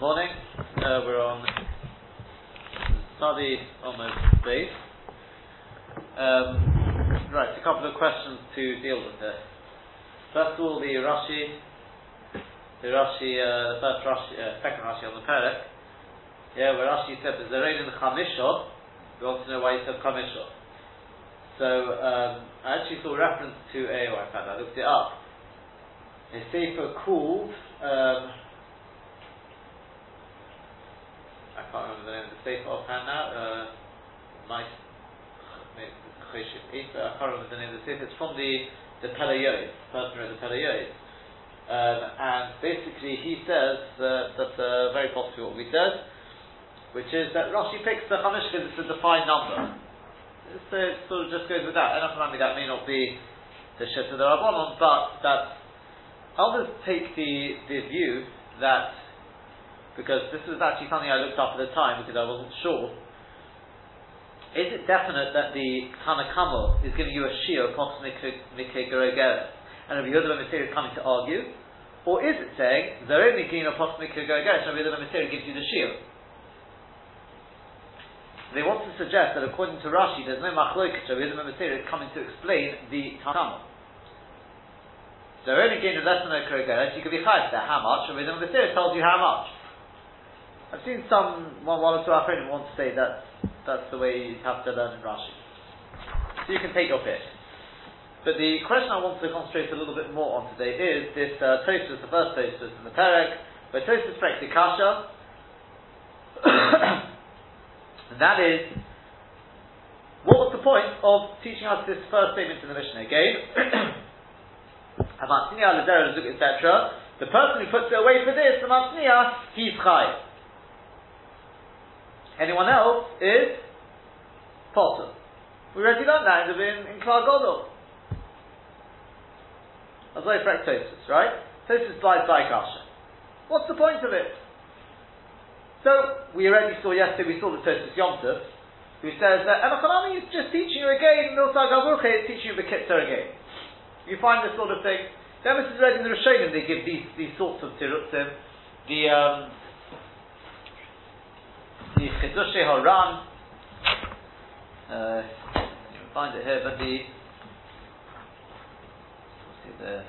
Morning. Uh, we're on study almost base. Um, right, a couple of questions to deal with here. First of all, the Rashi, the Rashi, uh, the first Rashi, uh, second Rashi on the Perek. Yeah, where Rashi said there's a rain in the Chamishah. We want to know why he said Chamishah. So um, I actually saw reference to a. Oh, I found I looked it up. A sefer called. Um, I can't remember the name of the sefer offhand now. Uh, my, I can't remember the name of the sefer. It's from the the Pelayos, person who wrote the Pelayos. Um, and basically, he says uh, that's uh, very possibly what we said, which is that Rashi picks the Chamish because it's a defined number. So it sort of just goes with that. Enough money that may not be the Shetta the Rabbanon, but that others take the, the view that because this was actually something I looked up at the time because I wasn't sure. Is it definite that the Tanakama is giving you a shiur post mikegorogeret, and Rabbi Yehuda ben is coming to argue, or is it saying Zarei Mikino post mikegorogeret, and Rabbi Yehuda ben gives you the shiur? They want to suggest that according to Rashi, there's no machloket. Rabbi Yehuda ben is coming to explain the Tanakama. So only gain less than a korogeret, you could be chayv there. How much? Rabbi Yehuda ben tells you how much. I've seen some one, or two Achronim want to say that that's the way you have to learn in Rashi. So you can take your pick. But the question I want to concentrate a little bit more on today is this uh, the first Tosfos in the Perek, where Tosfos breaks the Kasha, and that is, what was the point of teaching us this first statement in the Mishnah? Again, etc. The person who puts it away for this, the Matniya, he's Chai. Anyone else is potter. We already learned that in, in, in Klal Godel. That's why Tosis, right? Tosis slides by Kasha. What's the point of it? So, we already saw yesterday, we saw the Tosis Yomtiv, who says that Emachanami is just teaching you again, Milsa Gaburche is teaching you the Kitzur again. You find this sort of thing. Then this is read in the Rishonim, they give these, these sorts of tirutzim. The, um, the Chiddushei HaRan, uh, you can find it here, but the, see the,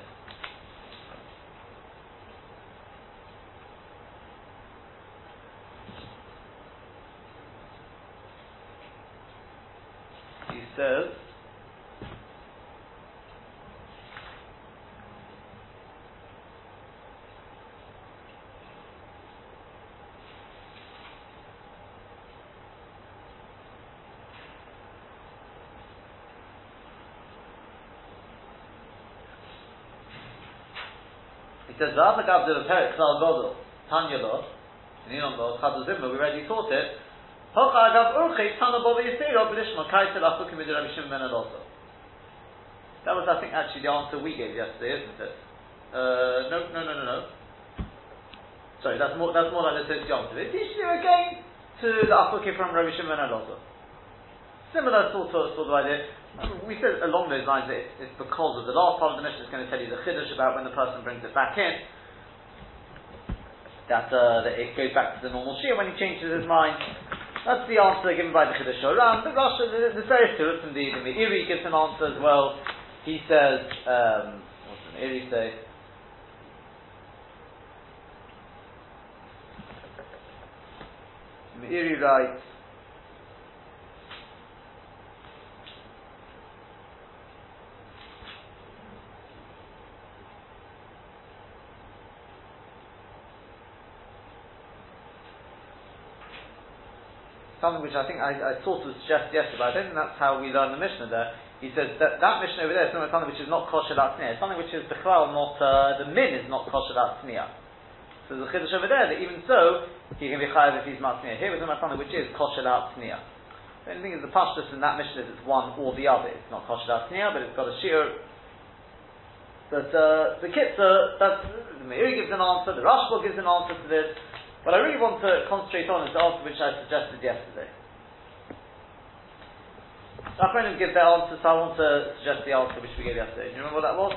he says, He says, the other gav the perik klal godel, tanya lo, lo, chaduzimma, we already taught it, hocha agav tana Rabbi Shimon ben. That was, I think, actually the answer we gave yesterday, isn't it? Uh, no, no, no, no, no. Sorry, that's more, that's more like the Tzitz Yom It teaches you again to the Achukim from Rabbi Shimon ben. Similar sort of, sort of idea we said along those lines that it's, it's, because of the last part of the mission is going to tell you the chiddush about when the person brings it back in. That, uh, that it goes back to the normal shia when he changes his mind. That's the answer given by the Chiddushei HaRan. The Rosh, there's various tiruts indeed. The Meiri gives an answer as well. He says, um, what's the Meiri say? Meiri writes, something which I think I, I sort of yesterday, but I don't think that's how we learn the Mishnah there. He says that that Mishnah over there is something which is not kosher that It's something which is the not, uh, the min is not kosher that So a chiddush over there that even so, he can be chayav if he's matzniyah. Here we're something which is kosher that The only thing is the pashtus in that Mishnah is it's one or the other. It's not kosher that but it's got a shear. But uh, the kitzur, that's, the Meiri gives an answer, the Rashba gives an answer to this. What I really want to concentrate on is the answer which I suggested yesterday. Achronim give their answer, so I want to suggest the answer which we gave yesterday. Do you remember what that was?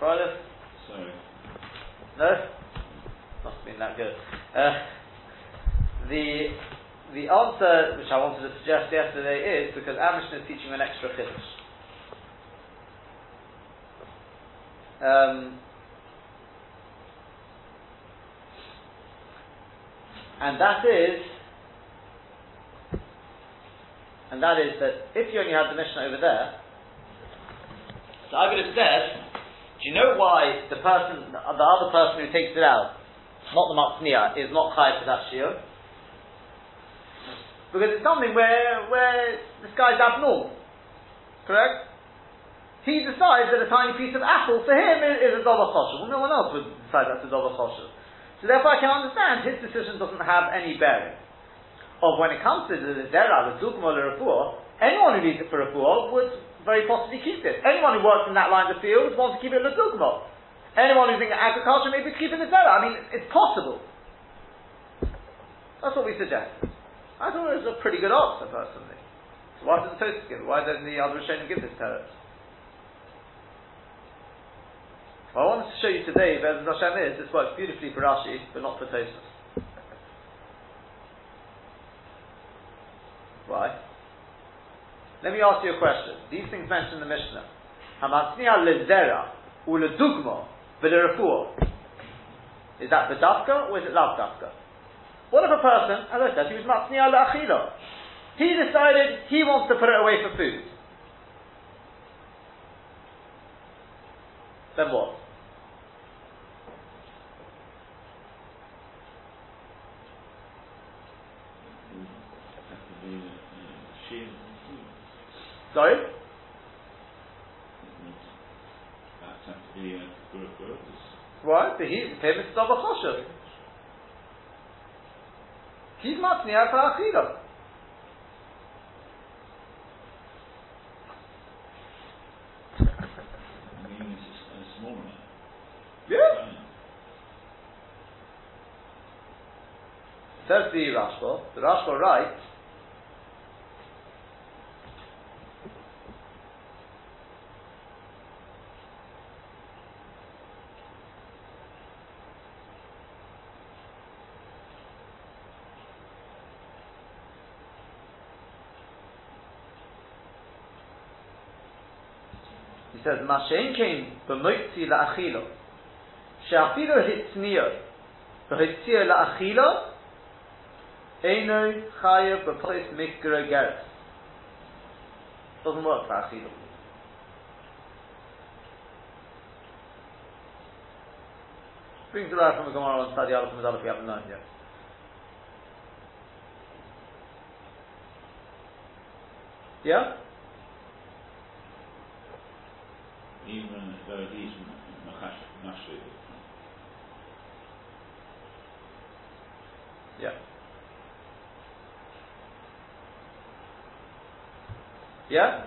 Friday? Sorry. No? Must have been that good. Uh, the the answer which I wanted to suggest yesterday is because our is teaching an extra chiddush. Um, and that is, and that is that if you only had the Mishnah over there, so I would have said, do you know why the person, the other person who takes it out, not the matzniya, is not chayiv for that shiur? Because it's something where, where this guy's abnormal. Correct? He decides that a tiny piece of apple for him is, is a dollar choshev. Well, no one else would decide that's a dollar choshev. So therefore I can understand his decision doesn't have any bearing. Of when it comes to the zera, the dukma, the refuah, anyone who needs it for refuah would very possibly keep it. Anyone who works in that line of field wants to keep it the dukma. Anyone who's in agriculture maybe keep it the zera. I mean, it's possible. That's what we suggest. I thought it was a pretty good answer personally. So why does the Tosfos give it? Why don't the other Rishonim give this teretz? What I wanted to show you today, Bez Hashem, is this works beautifully for Rashi, but not for Tosfos. Why? Let me ask you a question. These things mentioned in the Mishnah. Hamatzniya lezera uledugma v'lerefuah. Is that bedafka or is it lav dafka? What if a person, as I said, he was matzniya le'achila. He decided he wants to put it away for food. Then what? Sorry? Why? The he famous double choshev. He's matzniya for achila. Yeah. Says the Rashba. The Rashba writes. Says, Mashen came b'moitzi la'achilo. She'afilo hitzniyo b'hitzio la'achilo Eino chayav b'pois mikro geres. Doesn't work for achilo. Brings it out from the Gemara on Study Aleph and Aleph, we haven't learned yet. Yeah? Yeah. Yeah?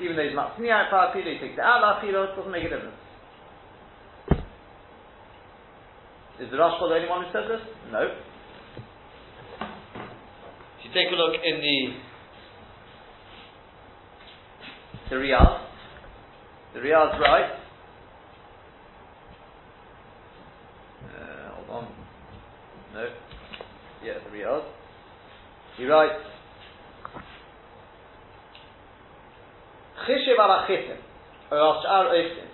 Even though he's not sneer at he takes it out of it doesn't make a difference. Is the Rashba the only one who says this? No. If you take a look in the the Riaz, the Riaz's right. Uh, hold on. No. Yeah, the Riaz. He writes, Chishiv ala chitim, or al sh'ar oiftim,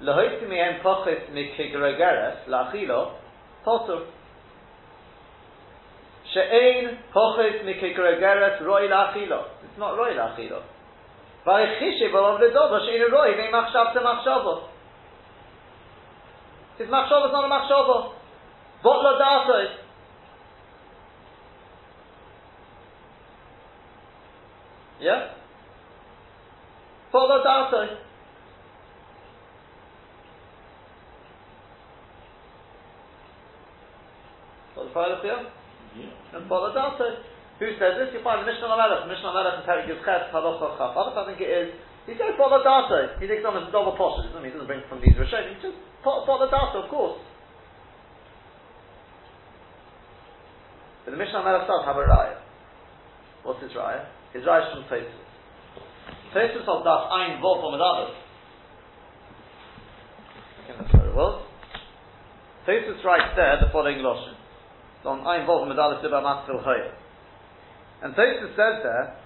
lehoitim mihem pochit mikigregeres, la'achilo, potur. She'ein pochit mikigregeres roi la'achilo. It's not roi la'achilo. V'aychishiv olav ledobo she'ein roi ve'im achshav te machshavo. His machshavo is not a machshavo. What lo da'asoi? Yeah? Follow data. Follow the here? Yeah. And follow data. Who says this? You find the Mishnah Melech. Mishnah Melech and Perek Yudches Halacha Chaf. I think it is. He says follow data. He takes on a double portion. He doesn't bring from these Rishonim. Just follow data, of course. But the Mishnah Melech does have a raya. What's his raya? Is from Tosfos. Tosfos of Das Ein Vol from others. it was. Tosus writes there the following Lashon. On I involved in Medalis Liba Matzil Hoya. And Tosus says there,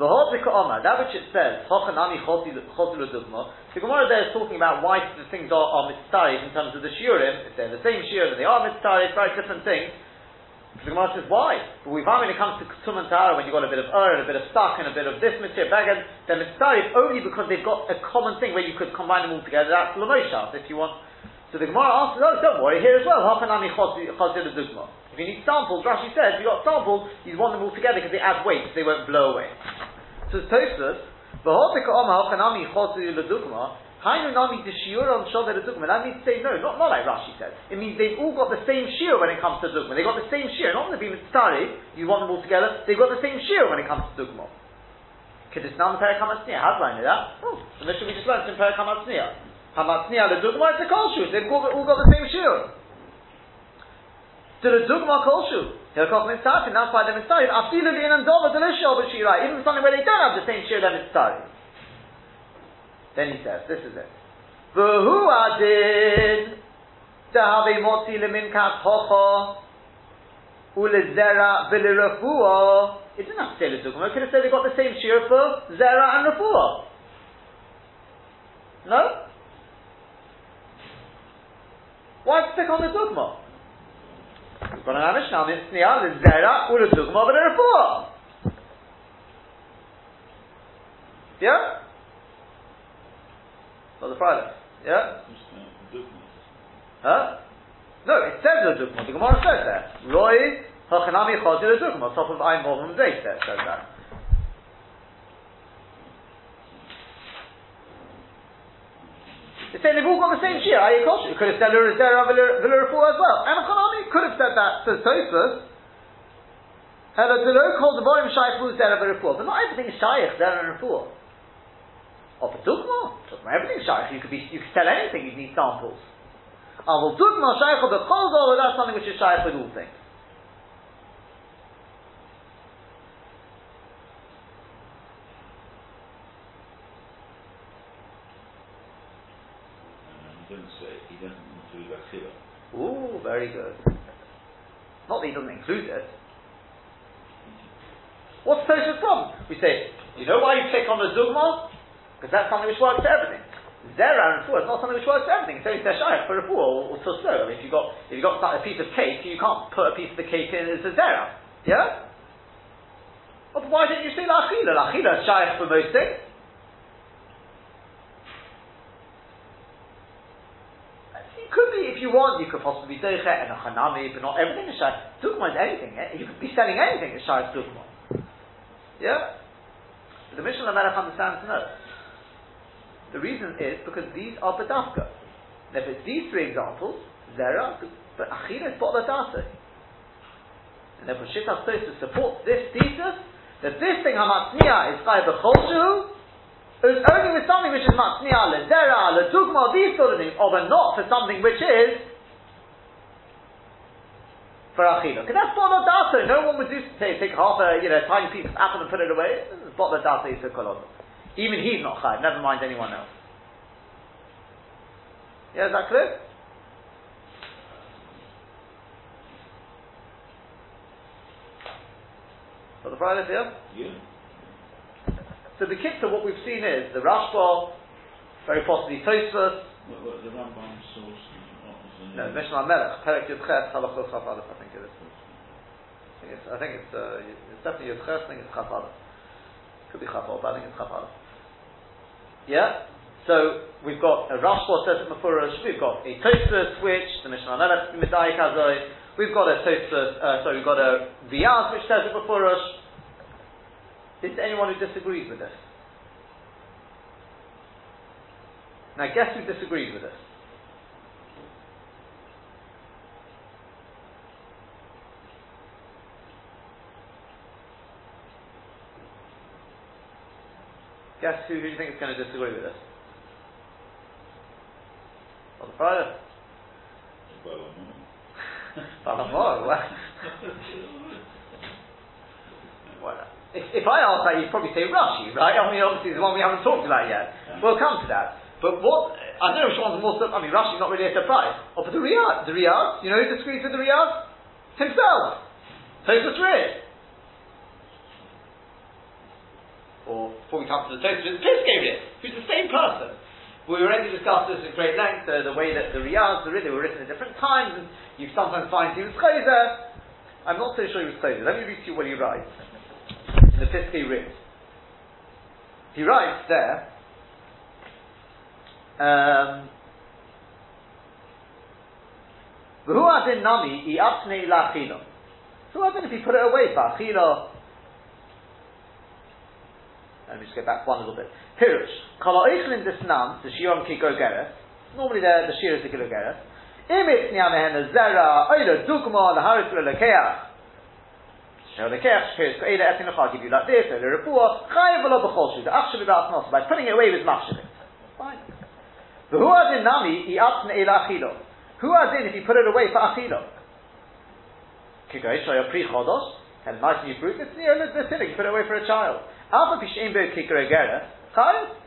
V'hodika Omar, that which it says, Hochanami Chosil Dugma, the Gemara there is talking about why the things are, are in terms of the shiurim. If they're the same shiur, then they are mitztaris, very different things. The Gemara says why? But we find when it comes to tum and tahara, when you've got a bit of ur and a bit of stuck and a bit of this material, bagan, they're mitztaris only because they've got a common thing where you could combine them all together. That's lamoshas, if you want. So the Gemara answers, oh, don't worry, here as well. Hapanami chazir dugma. If you need samples, Rashi says, if you've got samples, you want them all together because they add weight, so they won't blow away. So it's Tosfos, V'hotika Oma Hachanami Chosu Ledugma, Hainu Nami Dishiur on Shover Ledugma. That means to say no, not, not like Rashi says. It means they've all got the same shiur when it comes to Dugma. They've got the same shiur, not the Bim Tzari, you want them all together, they've got the same shiur when it comes to Dugma. Kedisnam Perek HaMatzniya. How do I know that? Oh, the mission we just learned in Perek HaMatzniya. HaMatzniya, the Dugma, it's a Kolshu. They've all got, all got the same shiur. To the Dugma Kolshu. Hilchot Mitzvah, and that's why they're Mitzvah. Afilu li'inam dova delishol b'shira. Even something where they don't have the same shir, they're Mitzvah. Then he says, this is it. V'hu adin leminkat ulezera. It didn't have to say l'dugma. It could have said they got the same shir for zera and rafua. No? Why stick on the dogma? We've got an the Zera, Ula Dugma, but. Yeah? So the Friday. Yeah? Huh? No, it says the Dugma. The Gemara says that. Roy, Hachanami Chazir Dugma, top of Ein Volum Zayt, says that. They say they've all got the same shir. Ayi kosher. You could have said Lurizera Villarefu as well. And Chanami could have said that. Says Tosfos. Hello, the low called the volume shaykh who's there But not everything is shaykh there and refuah. Or for dugma, dugma everything shaykh. You could be, you could sell anything. You need samples. Ah, well, dugma shaykh or the chol that's something which is shaykh with all things. Ooh, very good. Not that he doesn't include it. What's Tosha's problem? We say, you know why you click on the Dugma? Because that's something which works for everything. Zera and Fuah is not something which works for everything. It's only Teshayach for a Fuah or, or Tuslo. I mean, if you've got, if you've got a piece of cake, you can't put a piece of the cake in as a Zera. Yeah? Well, why didn't you say Lachila? Lachila is Shayach for most things. You could be, if you want, you could possibly be Doiche and a Hanami, but not everything is Shai. Dugma is anything. Eh? You could be selling anything as Shai Dugma. Yeah? But the Mishnah Melech understands no. The reason is because these are Badafka. And if it's these three examples, Zera, but Achila is Botladase. And therefore Shittas to support this thesis that this thing Hamatzniya is Chai B'chol it's only with something which is matzniya, lezera, ledugma, these sort of things, or but not for something which is for achila. Because that's bottle data. No one would do say take half a you know tiny piece of apple and put it away. Bottle data is a kolon. Even he's not chayv. Never mind anyone else. Yeah, is that clear? For the Friday here? Yeah. So the kitzah, what we've seen is the Rashba, very possibly Tosfos. What, what, the Rambam source? No, Mishnah Melech, Perek Yud Ches, Halachos Chaf I think it is. I think it's, I think it's, uh, it's definitely Yud Ches, I think it's Chaf Could be Chaf but I think it's Chaf Yeah? So we've got a Rashba says it Mefurish, we've got a Tosfos which the Mishnah we've got a Tosfos, uh, sorry, we've got a Viyaz which says it Mefurish, is there anyone who disagrees with this? Now, guess who disagrees with this? Guess who, who do you think is going to disagree with this? On the Friday? Balamor. well, if, if I ask that, you'd probably say Rashi, right? I mean, obviously, the one we haven't talked about yet. Yeah. We'll come to that. But what, I don't know which one's more, I mean, Rashi's not really a surprise. Oh, but the Riaz, the Riaz, you know who disagrees with the Riaz? Himself. Tosus Rid. Or, before come to the Tosus Rid, Piskei who's the same person. We already discussed this at great length, uh, the way that the Riyadhs, the they were written at different times, and you sometimes find he was Chayzer. I'm not so sure he was Chayzer. Let me read to you what he writes in the Piskei Rid. He writes there, um, nami. Who adin if he put it away for? Let me just go back one little bit. Pirush. Kala eichlin desnam, the shion ki gogeres. Normally the, the shir is the gogeres. Im it's niamehen zera, oila dugma, the haris lekeach. Shel lekeach, shpiris, ko'ela etin achar, give you like this, oila refuah, chayiv v'lo the achshav v'as by putting it away with machshavit. Fine. Who adin nami i apne elachilo. Who adin if you put it away for achilo? Kigoy shoya pri chodos, and nice new fruit, it's near the sinning, put it away for a child. Alpha pishem be kikre gera, chayiv.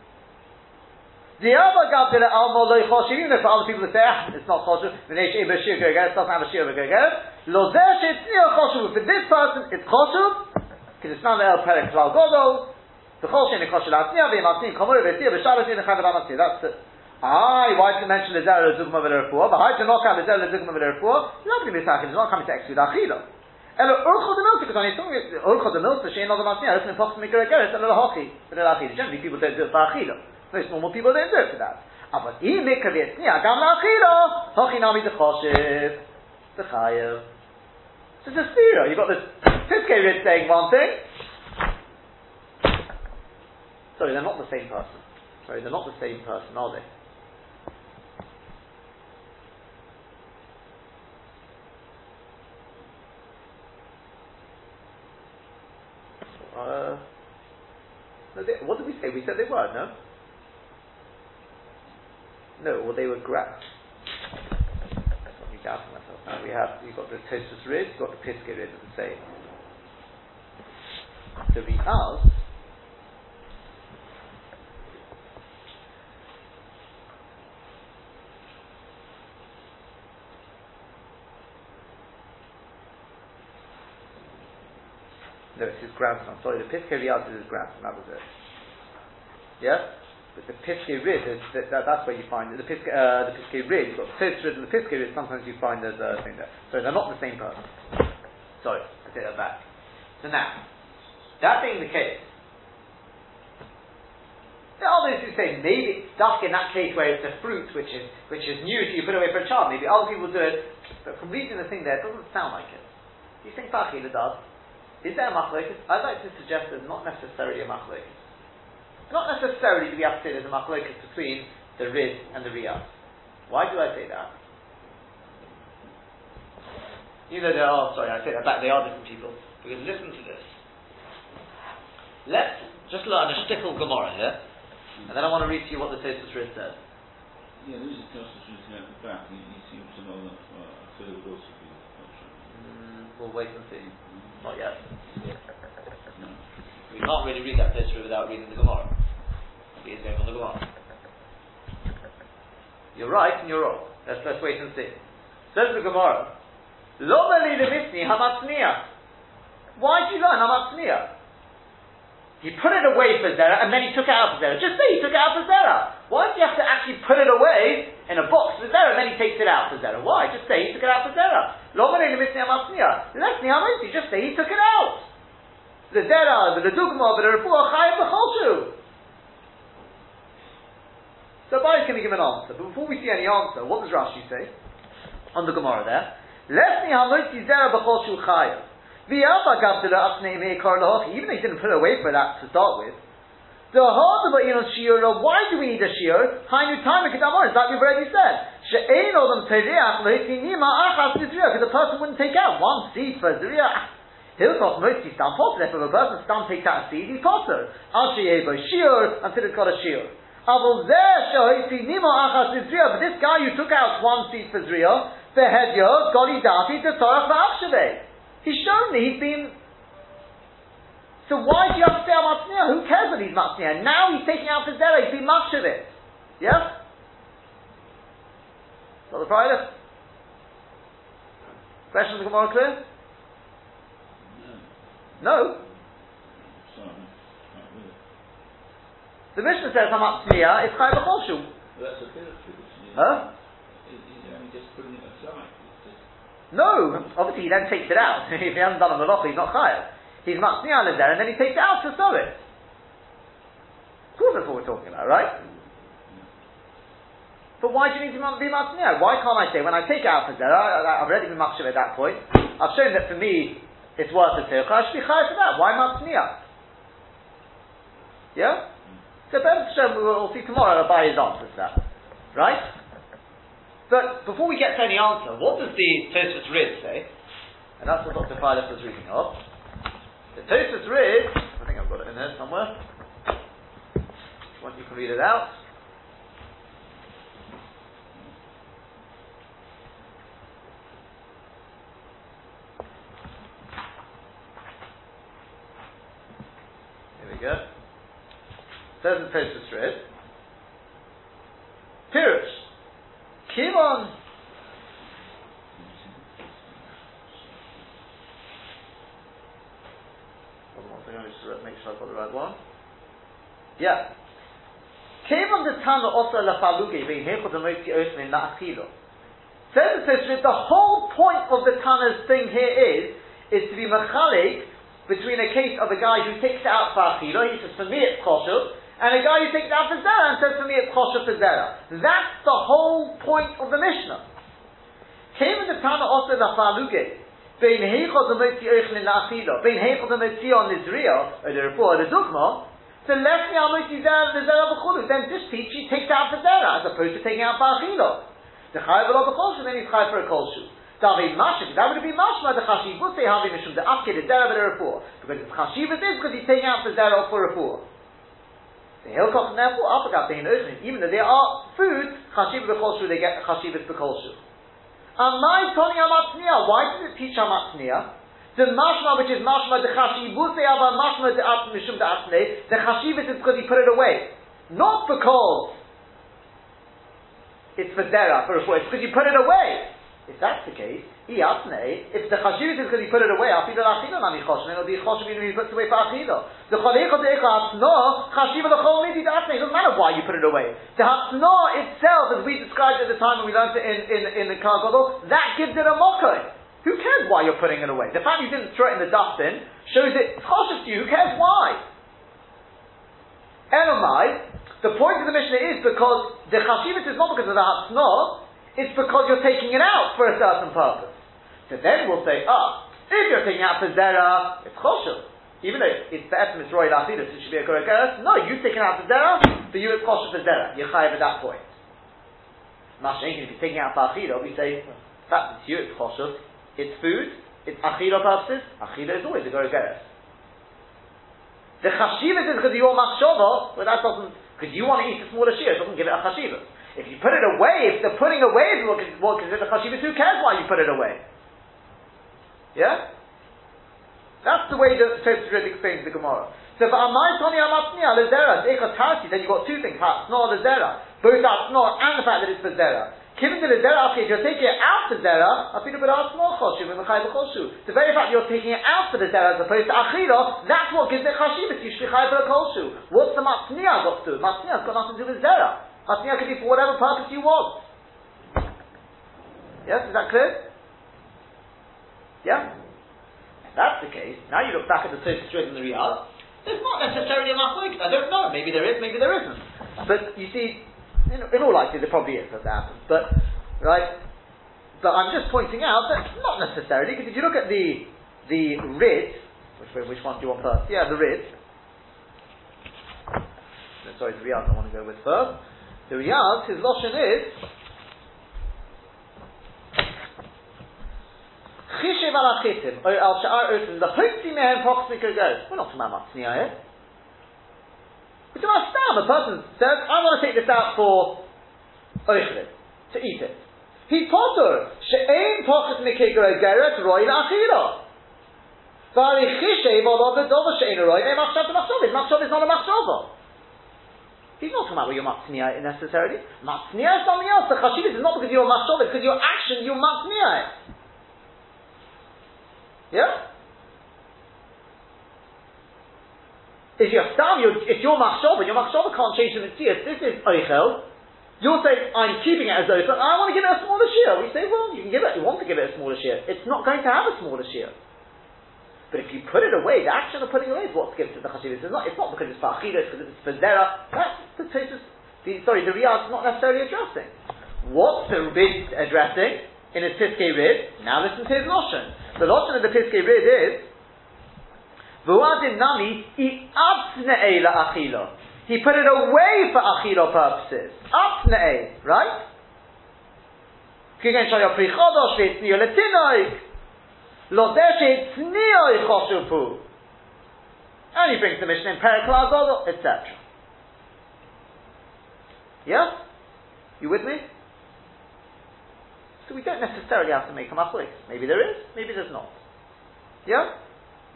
The other gab did almo loy choshi, even if other people say, ah, it's not choshu, v'nei she'im be shir gera, it doesn't have a shir gera, lo zeh she'etz near choshu, for this person, it's choshu, because it's not el perek klal godol, the v'im v'shalos in chayav amatzniya, that's it. Ah, why did you mention the zera zugma v'lerfuah? But how did you the zera zugma v'lerfuah? You're not going to be it's not coming to. Elo urcho de milta, because he's talking urcho de milta, she'en other masniya, it's an impossible to make a it's a little hockey, a little achila. Generally, people don't do it for achila. Most normal people don't do it for that. Ah, but he make a v'etzniya, gam la'achila, hochi nami de choshev, the chayev. So it's a stira. You've got this Piskei Rid saying one thing. Sorry, they're not the same person. Sorry, they're not the same person, are they? Uh, no, they, what did we say? We said they were, no? No, well, they were graphs. I'm doubting myself now. We have, you've got the Tosus Rid, you've got the Rid at the same. The Riaz, No, it's his grandson. Sorry, the Piskei Riaz is his grandson. That was it. Yeah? But the Piskei Rid, is, that, that, that's where you find the Piskei, uh, the Piskei Rid. You've got Rid and the Piskei Rid. Sometimes you find there's a thing there. So they're not the same person. Sorry, I take that back. So now, that being the case, there are those who say maybe it's stuck in that case where it's a fruit which is which is new, so you put it away for a child. Maybe other people do it, but from reading the thing there, it doesn't sound like it. You think Bachila does? Is there a machlokes? I'd like to suggest there's not necessarily a machlokes. Not necessarily do we have to say there's a machlokes between the rid and the riyah. Why do I say that? You know, there are, sorry, I say that back, they are different people. Because listen to this. Let's just learn a shtickle Gemara here, and then I want to read to you what the Tosus Rid says. Yeah, there is a Tosus written at the back. He, he seems to know that uh, Phil would also be kosher. Mm, we'll wait and see. Not yet. We can't really read that Tosus without reading the Gemara. He is going on the Gemara. You're right and you're wrong. Let's, let's wait and see. Says the Gemara, Lo meli lemitni hamatzniya. Why do you learn hamatzniya? He put it away for Zera and then he took it out for Zera. Just say he took it out for Zera. Why do you have to actually put it away in a box for Zera and then he takes it out for Zera? Why? Just say he took it out for Zera. Just say he took it out. The Zera, the the the Cholshu. So Abai is going to give an answer. But before we see any answer, what does Rashi say? On the Gemara there. Lesni hamotzi zera b'chol shu chayav. V'yava gav to the asnei me'ekar lahochi. Even though he didn't put away for that to start with. The harder but inon shiur, why do we need a shiur? Hainu time kedamor, is like we've already said. She'ein odam tereach lohitzin nima achas nizriya, because the person wouldn't take out one seed for zriya. Hilchot motzi stam potter, if a person stam takes out a seed, he's potter. Al she'ebo shiur, until it's got a shiur. But this guy who took out one seed for Zriya, the Hedyo, Goli Dati, the Torah Va'avshaveh. He's shown me he's been. So why do you have to say Matzniah? Who cares that he's Matzniah? Now he's taking out his Zera, he's been Machshaveh. Yeah? Friday. Question of the Gemara clear? No. No. Sorry. Not really. The Mishnah says Hamat Tzniya is Chai B'chol Shu. But that's a bit of Huh? he's only just putting it aside. It's just, No, obviously he then takes it out. if he hasn't done a malacha, he's not chayav. He's matzniah there, and then he takes it out to sew it. Of course, that's what we're talking about, right? But why do you need to be matzniah? Why can't I say when I take it out for zera? I've already been makshiv at that point. I've shown that for me it's worth a tircha. I should be chayav for that. Why matzniah? Yeah. So Ben Hashem, we'll see tomorrow. His answer to that, right? But before we get to any answer, what does the Tosfos Rid say? And that's what Dr. Freilich was reading of. The Tosfos Rid, I think I've got it in there somewhere. If you can read it out. Here we go. Says in Tosfos. Pirush. Kimon Hold on one second, let me just make sure I've got the right one. Yeah. Kevon the Tana also la faluge being hechot the moti osmin la achilo. Says the the whole point of the Tana's thing here is is to be machalik between a case of a guy who takes it out for achilo, he says for me it's kosher, and a guy who takes it out for zera and says for me it's kosher for zera. That's the whole point of the Mishnah. Kevon the Tana also la faluge bein heichot the osmin la achilo, bein heichot the moti on Israel, or the or the dogma, so left me amoti zera the zera b'chulu. Then this teach he takes out for zera as opposed to taking out for achilo. The chayav lo b'chol then he's chayav for a kol shu. Davi mashik, that would be mashma the chashiv would say havi mishum the afkid the zera b'repur because it's chashiv is because he's taking out for zera or for repur. The hilkoch therefore apagat bein oichnin even though they are food chashiv b'chol shu they get chashiv b'chol shu. Amai Tony amatzniya. Why does it teach amatzniya? The mashma, which is mashma the chashivute ava mashma the at mishum the atne, the chashivut is because he put it away, not because it's for dera for a It's because you put it away. If that's the case, he iatne. If the chashivut is because he put it away, afilu lachilo nami choshen, it'll be choshen if he puts away for achilo. The chalecho deiko hatzno chashiva lechol midi atne. It doesn't matter why you put it away. The hatzno itself, as we described at the time when we learned it in in in the Kal that gives it a mokai. Who cares why you're putting it away? The fact you didn't throw it in the dustbin shows it cautious to you. Who cares why? Elamai, the point of the Mishnah is because the chashivit is not because of the hatzno, it's because you're taking it out for a certain purpose. So then we'll say, ah, if you're taking out for zera, it's choshev. Even though it's the estimate roy lachidus, it should be a korek No, you taking out for zera, for you it's choshev for zera. You're chayiv at that point. Mashenkin, if you're taking out for achida, we say, that to you it's choshev, it's food, it's achila purposes, achila is always a gorogeres. The chashivas is because you're machshava, but that doesn't, because you want to eat a smaller shear, it doesn't give it a chashivas. If you put it away, if the putting away is what, what it a chashivas, who cares why you put it away? Yeah? That's the way the Tosfos explains the Gemara. So for Amai Tony Amatnia Lezera, Deikotasi, then you've got two things, Hatzno Lezera. Both Hatzno and the fact that it's for Zera. Given the zera, okay, if you're taking it out for zera, I feel a bit of small choshu and mechai b'choshu. The very fact you're taking it out for the zera as opposed to achila, that's what gives it chashivas. You should be chai koshu. What's the matzniya got to do? Matzniya's got nothing to do with zera. Matzniya could be for whatever purpose you want. Yes, is that clear? Yeah. That's the case. Now you look back at the Tosfos Rid in the Riaz. There's not necessarily a machlokes. I don't know. Maybe there is. Maybe there isn't. But you see, in, in all likelihood, there probably is that happens. But right, but I'm just pointing out that not necessarily because if you look at the the rid, which which one do you want first? Yeah, the rid. No, sorry, the Riaz I want to go with first. The Riaz, his lashon is oh, goes. We're not talking about here. Talking about stam. A person says, I want to take this out for oichlim, to eat it. He's potter. She'ein pochit mikigro geret roi la'achila. Vari chishev al ovid dova she'ein roi, ne machshav to machshav. His machshav is not a machshava. He's not talking about where you're matzniya necessarily. Matzniya is something else. The chashivas is not because you're it's because your action, you're matzniya. Yeah? If you're stam, you're, if your machshava, your machshava can't change the mitzvah. This is oichel. You're saying, I'm keeping it as oichel, I want to give it a smaller shear. We say, well, you can give it, you want to give it a smaller shear. It's not going to have a smaller shear. But if you put it away, the action of putting it away is what's given to the chashivas. It's not, it's not because it's for achida, it's because it's for zera. That's the Tosus, the, sorry, the Riaz is not necessarily addressing. What's the Rid addressing in his Piskei Rid? Now listen to his Lashon. The Lashon of the Piskei Rid is, V'uadin nami, i absne'e la achila. He put it away for achila purposes. Absne'e, right? Kigen shaya pri chodosh letinoik. Lo deshe tzniyo choshupu. And he brings the mission in Periklagol, etc. Yeah? You with me? So we don't necessarily have to make a machlis. Maybe there is, maybe there's not. Yeah?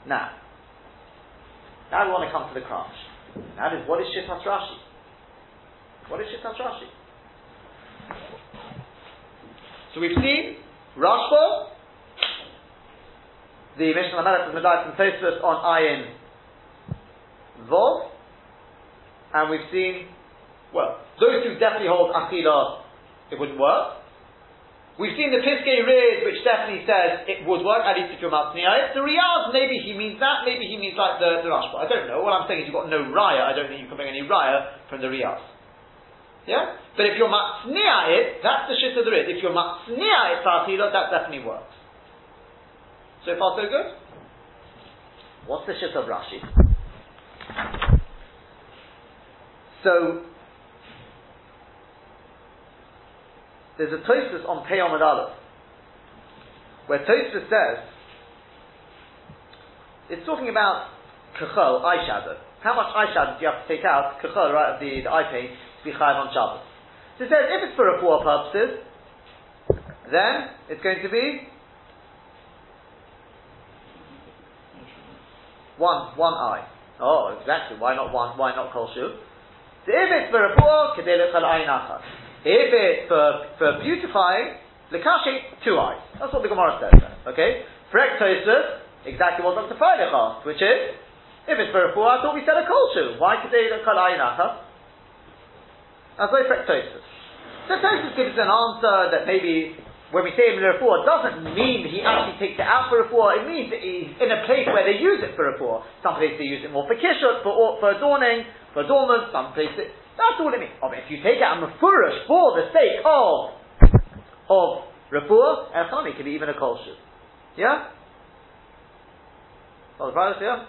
Now, now we want to come to the crunch. That is, what is Shittas Rashi? What is Shittas Rashi? So we've seen Rashba, the Mishnah Lamedet of Medai from Tosfos on Ayin Vov, and we've seen, well, those who definitely hold Akila, it wouldn't work. We've seen the Piskei Rid, which definitely says it would work, at least if you're Matzniah. The Riyaz, maybe he means that, maybe he means like the, the Rashba. I don't know. What I'm saying is you've got no Raya. I don't think you can bring any Raya from the Riyaz. Yeah? But if you're Matzniah it, that's the shit of the Rid. If you're Matzniah it, Fatila, that definitely works. So far, so good? What's the shit of Rashi? So, there's a Tosfos on Pei Amud Aleph, where Tosfos says, it's talking about kachol, eyeshadow. How much eyeshadow do you have to take out, kachol, right, of the, the eye paint, to be chayav on Shabbos? So it says, if it's for a poor purposes, then it's going to be One, one eye. Oh, exactly. Why not one? Why not kol shu? So if it's for a poor, If it's for, for beautifying, lekashi, two eyes. That's what the Gemara says. Okay? Frek Tosfos, exactly what Dr. Freilich asked, which is, if it's for a poor, I thought we said a shu. Why kedei lechal ayinachas? That's why Frek Tosfos. So gives an answer that maybe when we say him refuah, doesn't mean he actually takes it out for a refuah. It means that he's in a place where they use it for a refuah. Some places they use it more for kishut, for, for adorning, for adornment. Some places, that's all it means. Oh, if you take it out mafurish for the sake of of refuah, echami can be even a kolshu. Yeah. Oh, the brothers, yeah.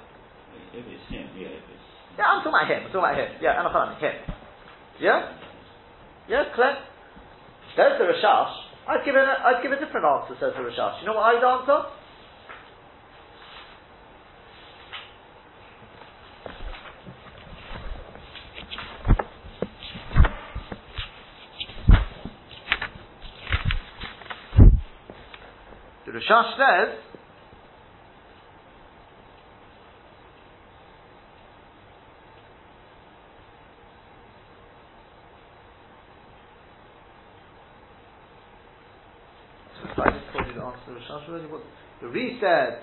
If it's him, yeah. If it's yeah, I'm talking about him. I'm talking about him. Yeah, Anachani, him. Yeah. Yeah, clear. There's the Rashash. I'd give, a, I'd give a different answer, says the Rashash. You know what I'd answer? The Rashash says, the Re said.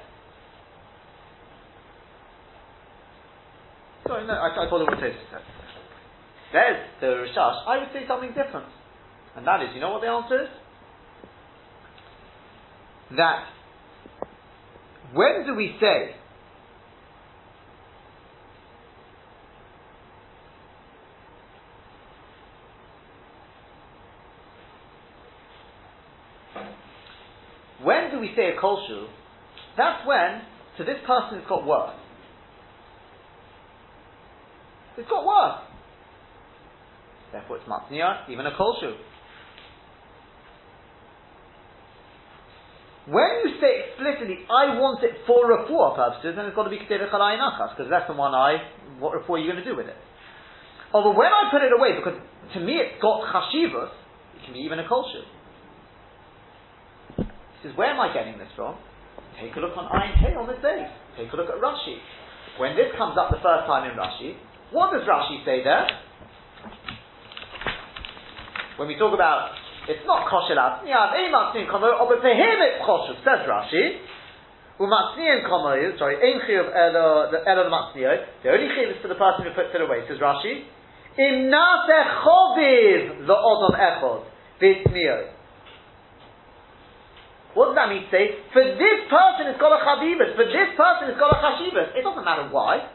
Sorry, no, I, I told him what Tosis said. There's the Rashash. I would say something different, and that is, you know what the answer is? That when do we say when do we say a kolshu, that's when to this person it's got worth. It's got worth. Therefore, it's matniya, even a kolshu. When you say explicitly, I want it for refuah purposes, then it's got to be considered chalayinachas, because that's the one eye, what refuah are you going to do with it? Although when I put it away, because to me it's got chashivas, it can be even a kolshu says, where am I getting this from? Take a look on Ayin Hey on the day. Take a look at Rashi. When this comes up the first time in Rashi, what does Rashi say there? when we talk about it's not kosher latzniyav, ein matzniyin komo, or but for him it's kosher, says Rashi. Umatzniyin komo, sorry, ein chiyuv elo the elo the only chiyuv is for the person who puts it away, says Rashi. Im naseh choviv the odom echod, v'itzniyot. What does that mean to say? For this person it's got a chavivus, for this person it's got a chashivus. It doesn't matter why.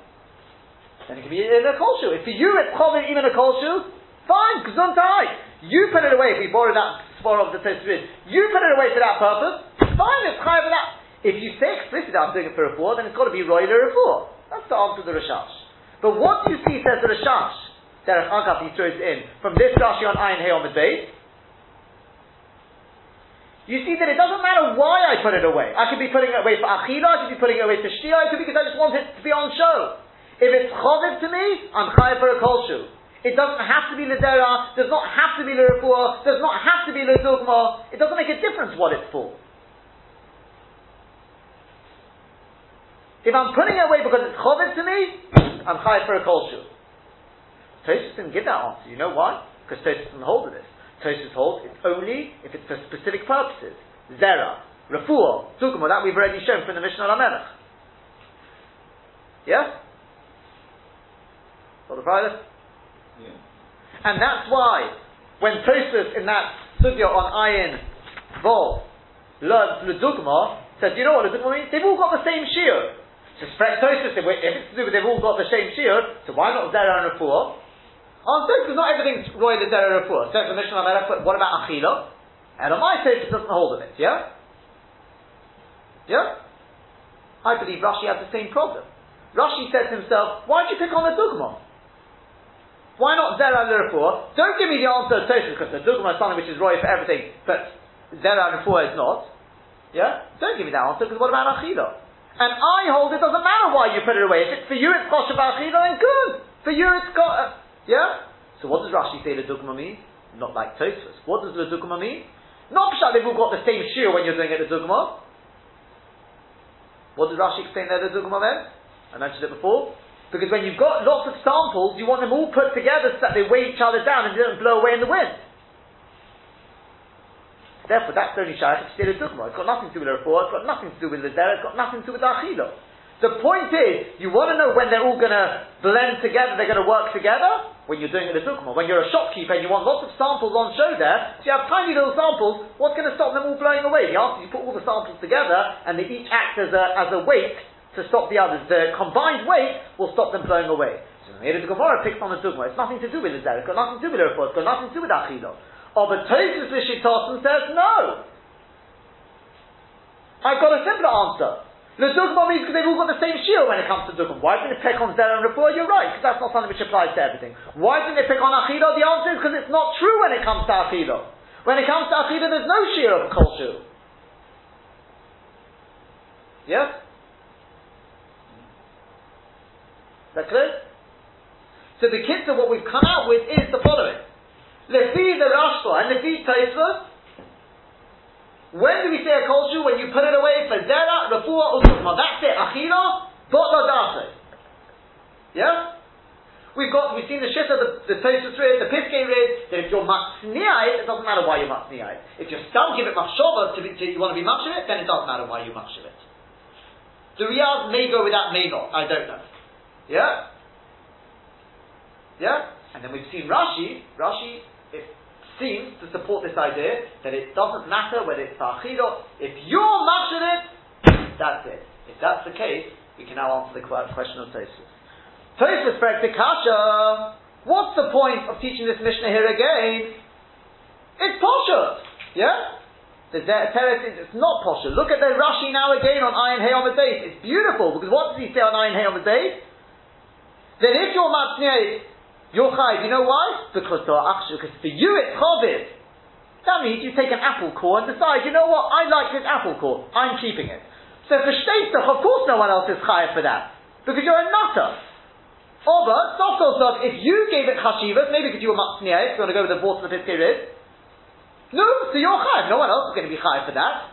Then it can be in a kolshu. If for you it's chovin even a kolshu, fine, gesundheit. You put it away, if we borrow that spore of the Tosfos, you put it away for that purpose, fine, it's high for that. If you say explicitly I'm doing it for a four, then it's got to be roiler refuah. That's the answer to the Rashash. But what do you see says the Rashash? Derech Agaf, he throws in, from this Rashi on Ayin Hey on the base, you see that it doesn't matter why I put it away. I could be putting it away for achila, I could be putting it away for shtia, it could be because I just want it to be on show. If it's choviv to me, I'm chayav for a kolshu. It doesn't have to be Lidera, does not have to be Lirafua, does not have to be Lidugma. It doesn't make a difference what it's for. If I'm putting it away because it's chovid to me, I'm chayav for a kolshu. Tosfos didn't give that answer. You know why? Because Tosfos doesn't hold of this. Tosfos holds it's only if it's for specific purposes. Zera, refuah, dugma, that we've already shown from the Mishnah Lamelech. Yeah? Got the private? And that's why, when Tosfos in that sugya on Ayin Vol learned Ludugma, said, you know what Ludugma means? They've all got the same shiur. So Tosfos, if it's to do with they've all got the same shiur, so why not Zera and Refuah? Answer, because not everything's Roy the Zera Refuah. So the Mishnah but what about Achila? And on my Tosfos doesn't hold of it, yeah? Yeah? I believe Rashi has the same problem. Rashi said to himself, why did you pick on the Dugma? Why not Zera Lirafua? Don't give me the answer of Tosin, because the Dugma is something which is roy for everything, but Zera Lirafua is not. Yeah? Don't give me that answer, because what about Achila? And I hold it doesn't matter why you put it away. If it's for you it's Kosher Achila, then good. For you it's got, uh, yeah? So what does Rashi say the Dugma means? Not like Tosfos. What does the Dugma mean? Not Pshat, they've all got the same shiur when you're doing it the Dugma. What does Rashi explain there the Dugma then? I mentioned it before. Because when you've got lots of samples, you want them all put together so that they weigh each other down and they don't blow away in the wind. Therefore, that's only shaykh to. It's got nothing to do with the report, it's got nothing to do with the zera, it's got nothing to do with the achila. The point is, you want to know when they're all going to blend together, they're going to work together, when you're doing it a dugma. When you're a shopkeeper and you want lots of samples on show there, so you have tiny little samples, what's going to stop them all blowing away? The answer is you put all the samples together and they each act as a, as a weight to stop the others. The combined weight will stop them blowing away. So the Meirid Gemara picks on the Dugma. It's nothing to do with the Zerah. It's got nothing to do with the report. It's got nothing to do with Achilo. Oh, but Tosfos Lishitosin says no. I've got a simpler answer. The Dugma means because they've all got the same shield when it comes to Dugma. Why didn't they pick on Zerah and Refuah? You're right, because that's not something which applies to everything. Why didn't they pick on Achilo? The answer is because it's not true when it comes to Achilo. When it comes to Achilo, there's no shear of a kol Yes? That clear? So the kids what we've come out with is the following. Lefi the Rashba and Lefi Taisva. When do we say a kosher? When you put it away for Zera, Rafua, Utukma. That's it. Achila, Botla Dase. Yeah? We've got, we've seen the shit of the, the Rid, the Piskei Rid, that if you're Matzni'ai, it doesn't matter why you're Matzni'ai. If you still give it Machshova to, to, you want to be Machshav it, then it doesn't matter why you Machshav it. The Riaz may go with that, may not. I don't know. Yeah? Yeah? And then we've seen Rashi, Rashi it seems to support this idea that it doesn't matter whether it's Ta'achido, if you're mashing it, that's it. If that's the case, we can now answer the question of Tosfos. Tosfos Kasha, what's the point of teaching this Mishnah here again? It's Posha, yeah? The Teres is it's not Posha. Look at the Rashi now again on Ayin Hay on the date. It's beautiful because what does he say on Ayin Hay on the date? Then if you're matznei, you're chayiv. You know why? Because because for you it's chaviv. That means you take an apple core and decide, you know what, I like this apple core, I'm keeping it. So for shteitach, of course no one else is chayiv for that. Because you're a nutter. Oba, soft if you gave it chashivas, maybe because you were matznei, if you want to go with the boss of the Piskei Rid, no, so you're chayiv. No one else is going to be chayiv for that.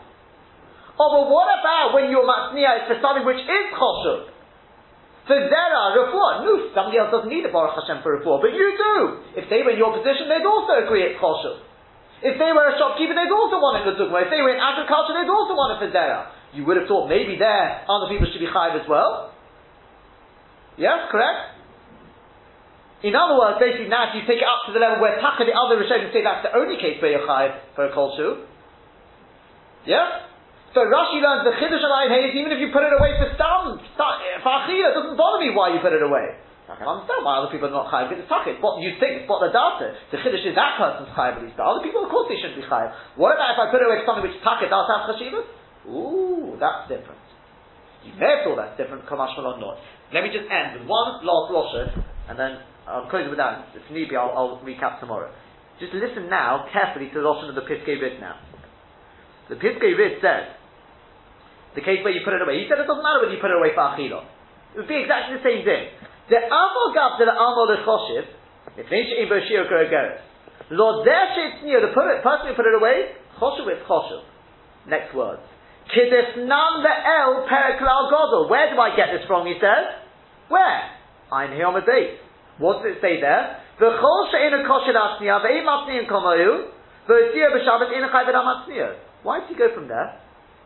Oh, but what about when your matzniyah is for something which is choshev? For Zera, Refuah, no, somebody else doesn't need a Baruch Hashem for Refuah, but you do. If they were in your position, they'd also agree it's Choshev. If they were a shopkeeper, they'd also want it for Dugma. If they were in agriculture, they'd also want it for Zera. You would have thought maybe there, other people should be Chayiv as well. Yes, correct? In other words, basically now if you take it up to the level where Taka, the other Rishonim say that's the only case where you're Chayiv for a. Yeah? So Rashi learns the Chiddush Alayim Hayes, even if you put it away for Stam, for Achila, it doesn't bother me why you put it away. I can understand why other people are not chayiv because it's takit. What you think, what the data. The chiddush is that person's chayiv at least. But other people, of course, they shouldn't be chayiv. What about if I put away something which takit, does have chashivas? Ooh, that's different. You may have thought that's different, kamash or not. Let me just end with one last losher, and then I'll close with that. If need be, I'll, I'll recap tomorrow. Just listen now carefully to the losher of the Piskei Rid now. The Piskei Rid says, the case where you put it away. He said it doesn't matter whether you put it away for achila. It would be exactly the same thing. The amal gab to the amal the choshev, if should imbo shir geret. Lord there the put it, person who put it away, choshev is choshev. Next words. Kidesnan the el periklal godel. Where do I get this from? He says. Where? I'm here on the date. What does it say there? The chol she'ena kosher asniya ve'im asniya komayu ve'otziyah b'shabbat ena chayved amatzniya. Why did he go from there?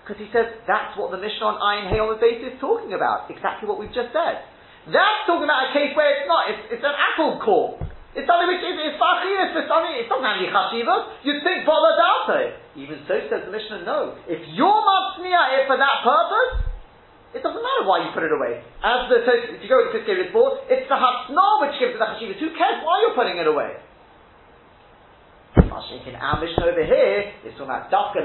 Because he says that's what the Mishnah on Ayin Hay on the base is talking about. Exactly what we've just said. That's talking about a case where it's not. It's, it's an apple core. It's something which is it's fachiyas for something. It's not really chashiva. You'd think voladato. Even so, says the Mishnah. No. If you're matzniya it for that purpose, it doesn't matter why you put it away. As the if you go with the Piskei report, it's the hasna which gives it the chashivas. Who cares why you're putting it away? Our Mishnah over here, it's talking about dafka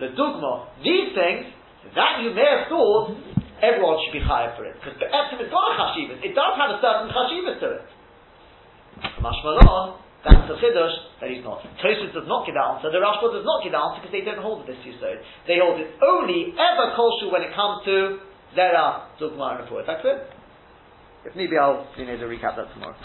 ledera, ledugma. These things that you may have thought everyone should be higher for it because the etzim is got a chashivas. It does have a certain chashivas to it. Mashmalon, that's the chiddush that he's not. Tosfos does not give that answer. The Rashba does not give that answer because they don't hold this yisod. They hold it only ever kolshu when it comes to zera, uh, dugma, and report. That's it. If need be, I'll you know, recap that tomorrow.